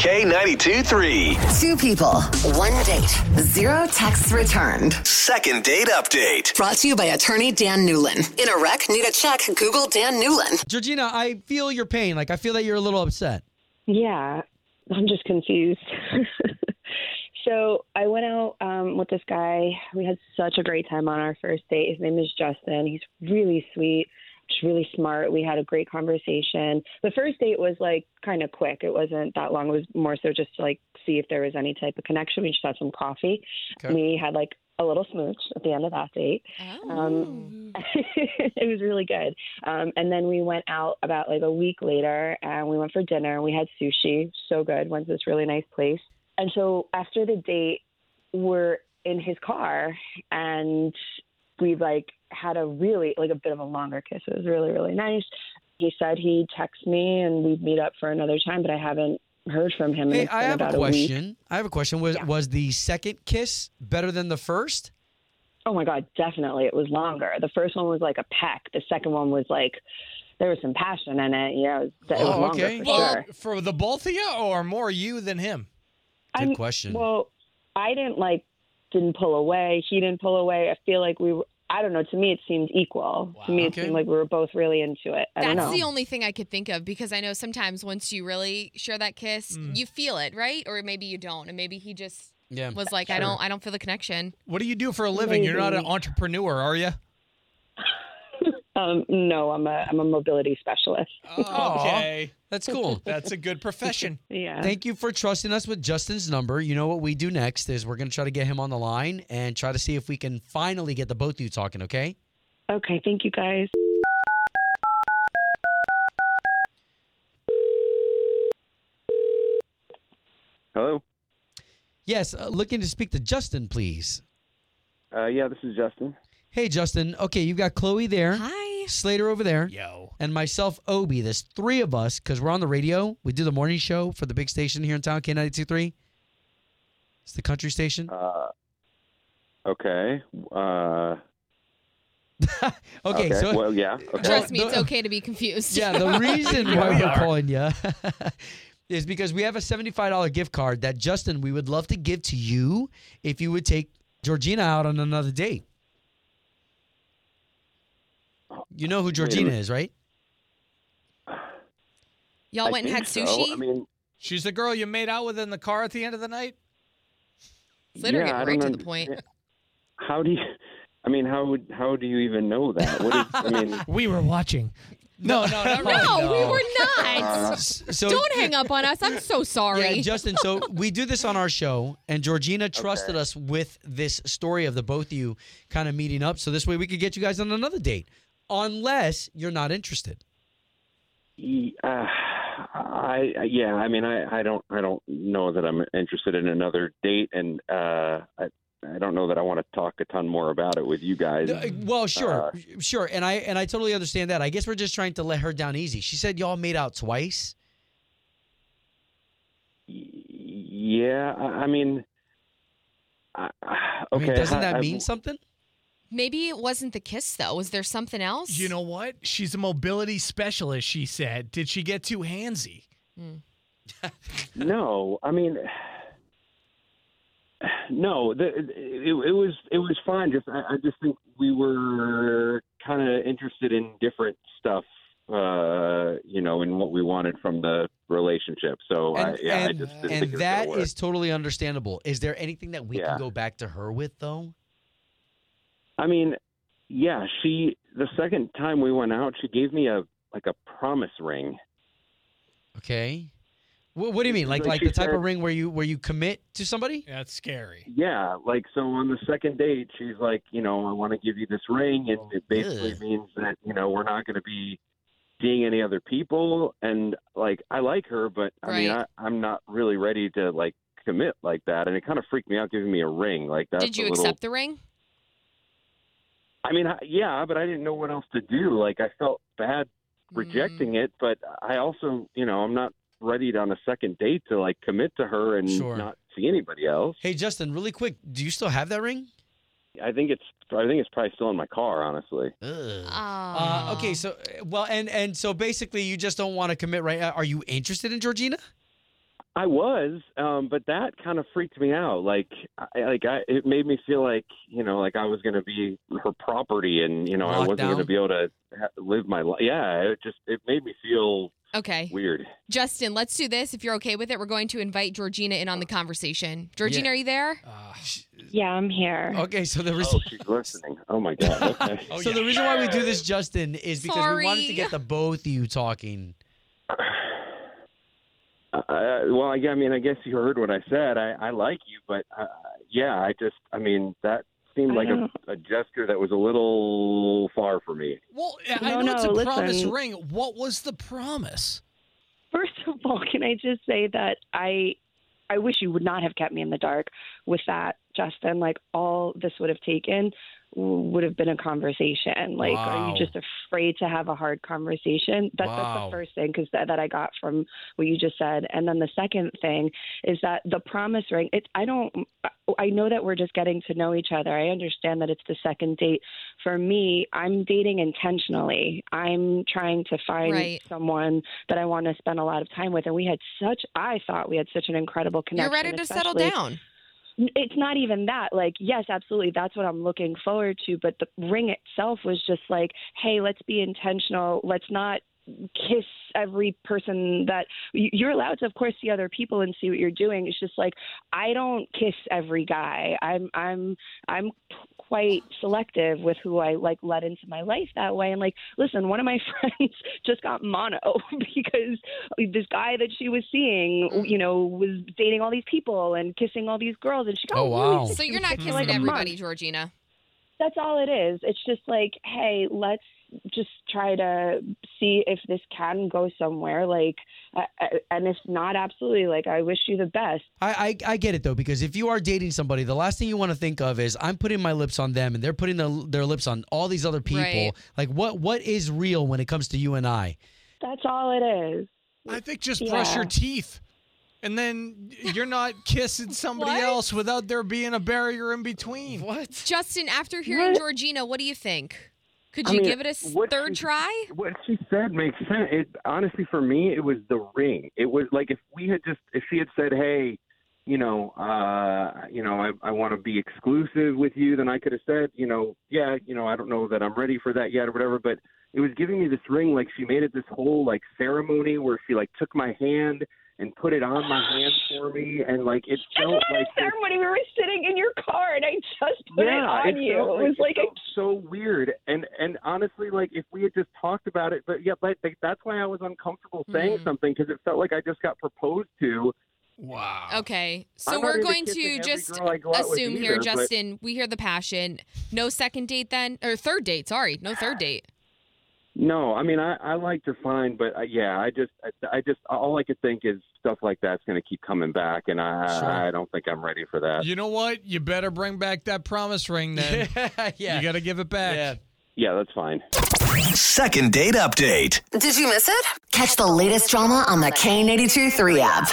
K92 3. Two people, one date, zero texts returned. Second date update. Brought to you by attorney Dan Newlin. In a wreck, need a check, Google Dan Newlin. Georgina, I feel your pain. Like I feel that you're a little upset. Yeah, I'm just confused. so I went out um, with this guy. We had such a great time on our first date. His name is Justin. He's really sweet, just really smart. We had a great conversation. The first date was like kind of quick. It wasn't that long. It was more so just to like see if there was any type of connection. We just had some coffee. Okay. We had like a little smooch at the end of that date. Um, it was really good. Um, and then we went out about like a week later and we went for dinner. We had sushi, so good. Went to this really nice place. And so after the date, we're in his car and we like had a really like a bit of a longer kiss. It was really really nice. He said he'd text me and we'd meet up for another time, but I haven't heard from him. Hey, I have a question. I have a question. Was Yeah. was the second kiss better than the first? Oh my god, definitely. It was longer. The first one was like a peck. The second one was like there was some passion in it. Yeah, it was, it was Oh, longer okay. for Well, sure. for the both of you, or more you than him? Good I'm- question. Well, I didn't like didn't pull away. He didn't pull away. I feel like we were. I don't know. To me, it seemed equal. to me, it Okay. seemed like we were both really into it. I don't That's know. the only thing I could think of because I know sometimes once you really share that kiss, mm. you feel it, right? Or maybe you don't, and maybe he just yeah. was like, I don't, I don't feel the connection. What do you do for a living? You're not an entrepreneur, are you? Um, no, I'm a I'm a mobility specialist. Okay, That's cool. that's a good profession. Yeah. Thank you for trusting us with Justin's number. You know what we do next is we're going to try to get him on the line and try to see if we can finally get the both of you talking, okay? okay. Thank you guys. Hello. Yes, uh, looking to speak to Justin, please. Uh, yeah, this is Justin. Hey, Justin. Okay, you've got Chloe there, Hi. Slater over there, Yo. and myself, Obi. There's three of us because we're on the radio. We do the morning show for the big station here in town, K92.3. It's the country station. Uh, okay. Uh, okay, so well, yeah. Okay. Trust me, it's okay to be confused. Yeah, the reason why we we're are. calling you is because we have a $75 gift card that Justin, we would love to give to you if you would take Georgina out on another date. You know who Georgina is, right? Y'all I went and had think so. sushi. I mean, She's the girl you made out with in the car at the end of the night. Slater yeah, getting I right don't to the point. understand. how do you? I mean, how would how do you even know that? What is, I mean, We were watching. No, no, not really. No, we were not. uh, So Don't hang up on us. I'm so sorry. Yeah, Justin. So we do this on our show, and Georgina trusted us with this story of the both of you kind of meeting up, so this way we could get you guys on another date, unless you're not interested. uh, I I- yeah. I mean, I I don't I don't know that I'm interested in another date, and uh, I I don't know that I want to talk a ton more about it with you guys. Uh, Well, sure, Uh, sure, and I and I totally understand that. I guess we're just trying to let her down easy. She said y'all made out twice. Yeah, I, I mean, I, I okay. mean, doesn't that I- mean something? Maybe it wasn't the kiss though. Was there something else? You know what? She's a mobility specialist, she said. Did she get too handsy? No, I mean, no. The, it, it was it was fine. Just I, I just think we were kind of interested in different stuff, uh, you know, in what we wanted from the relationship. So I, And, yeah, I just didn't and think it was that gonna work. is totally understandable. Is there anything that we Yeah. can go back to her with though? I mean, yeah. She the second time we went out, she gave me a like a promise ring. Okay. What, what do you mean? Like Like like the type of ring where you where you commit to somebody? Yeah, That's scary. Yeah, like so on the second date, she's like, you know, I want to give you this ring, and it basically Ugh. means that you know we're not going to be seeing any other people. And like, I like her, but I mean, I, I'm not really ready to like commit like that. And it kind of freaked me out giving me a ring like that. Did you accept the ring? I mean, yeah, but I didn't know what else to do. Like, I felt bad rejecting it, but I also, you know, I'm not ready to, on a second date to like commit to her and Sure. not see anybody else. Hey Justin, really quick, do you still have that ring? I think it's I think it's probably still in my car, honestly. Ah. Uh, okay, so well, and and so basically, you just don't want to commit, right? Uh, Are you interested in Georgina? I was, um, but that kind of freaked me out. Like, I, like I, it made me feel like you know, like I was going to be her property, and you know, I wasn't going to be able to ha- live my life. Yeah, it just it made me feel Okay. weird. Justin, let's do this. If you're okay with it, we're going to invite Georgina in on the conversation. Georgina, Yeah. are you there? Yeah, I'm here. Okay, so the reason. Oh, she's listening. Oh my god. Okay. Oh, so yeah. the reason why we do this, Justin, is because we wanted to Sorry. get the both of you talking. Uh, well, I, I mean, I guess you heard what I said. I, I like you, but uh, yeah, I just, I mean, that seemed like a, a gesture that was a little far for me. Well, I No, know it's a no, promise ring. What was the promise? First of all, can I just say that I I wish you would not have kept me in the dark with that, Justin. Like all this would have taken would have been a conversation. Like, are you just afraid to have a hard conversation? That, That's the first thing because that, that I got from what you just said. And then the second thing is that the promise ring. It's I don't. I know that we're just getting to know each other. I understand that it's the second date. For me, I'm dating intentionally. I'm trying to find Right. someone that I want to spend a lot of time with. And we had such, I thought we had such an incredible connection. You're ready to settle down. It's not even that. Like, yes, absolutely. That's what I'm looking forward to. But the ring itself was just like, hey, let's be intentional. Let's not kiss every person that you're allowed to of course see other people and see what you're doing it's just like i don't kiss every guy i'm i'm i'm quite selective with who i like let into my life that way and like listen one of my friends just got mono because this guy that she was seeing mm. you know was dating all these people and kissing all these girls and she got Oh, really wow. sick. So you're not sick kissing like, everybody, Georgina. that's all it is. It's just like, hey, let's just try to see if this can go somewhere. Like, uh, uh, and if not, absolutely. Like, I wish you the best. I, I I get it though because if you are dating somebody, the last thing you want to think of is I'm putting my lips on them and they're putting their, their lips on all these other people. Right. Like what what is real when it comes to you and I? That's all it is. I think just brush your teeth. And then you're not kissing somebody What? else without there being a barrier in between. What? Justin, after hearing What? Georgina, what do you think? Could I you mean, give it a third she- try? What she said makes sense. It honestly, for me, it was the ring. It was like if we had just, if she had said, "Hey, you know, uh, you know, I, I want to be exclusive with you," then I could have said, you know, yeah, you know, I don't know that I'm ready for that yet or whatever. But it was giving me this ring, like she made it this whole like ceremony where she like took my hand and put it on my hand for me, and like it It's felt not like a this- ceremony. We were sitting in your car, and I just put it on it you. felt It was like, it a so weird, and and honestly, like if we had just talked about it, but yeah, but like, that's why I was uncomfortable saying Mhm. something because it felt like I just got proposed to. Wow. Okay, so I'm we're going to just girl I go out with assume here, either, but- Justin. We hear the passion. No second date then, or third date? Sorry, no third date. No, I mean I, I liked her fine, but uh, yeah, I just I, I just all I could think is stuff like that's going to keep coming back, and I Sure. I don't think I'm ready for that. You know what? You better bring back that promise ring then. yeah. You got to give it back. yeah. Yeah, that's fine. Second date update. Did you miss it? Catch the latest drama on the K92 3 app.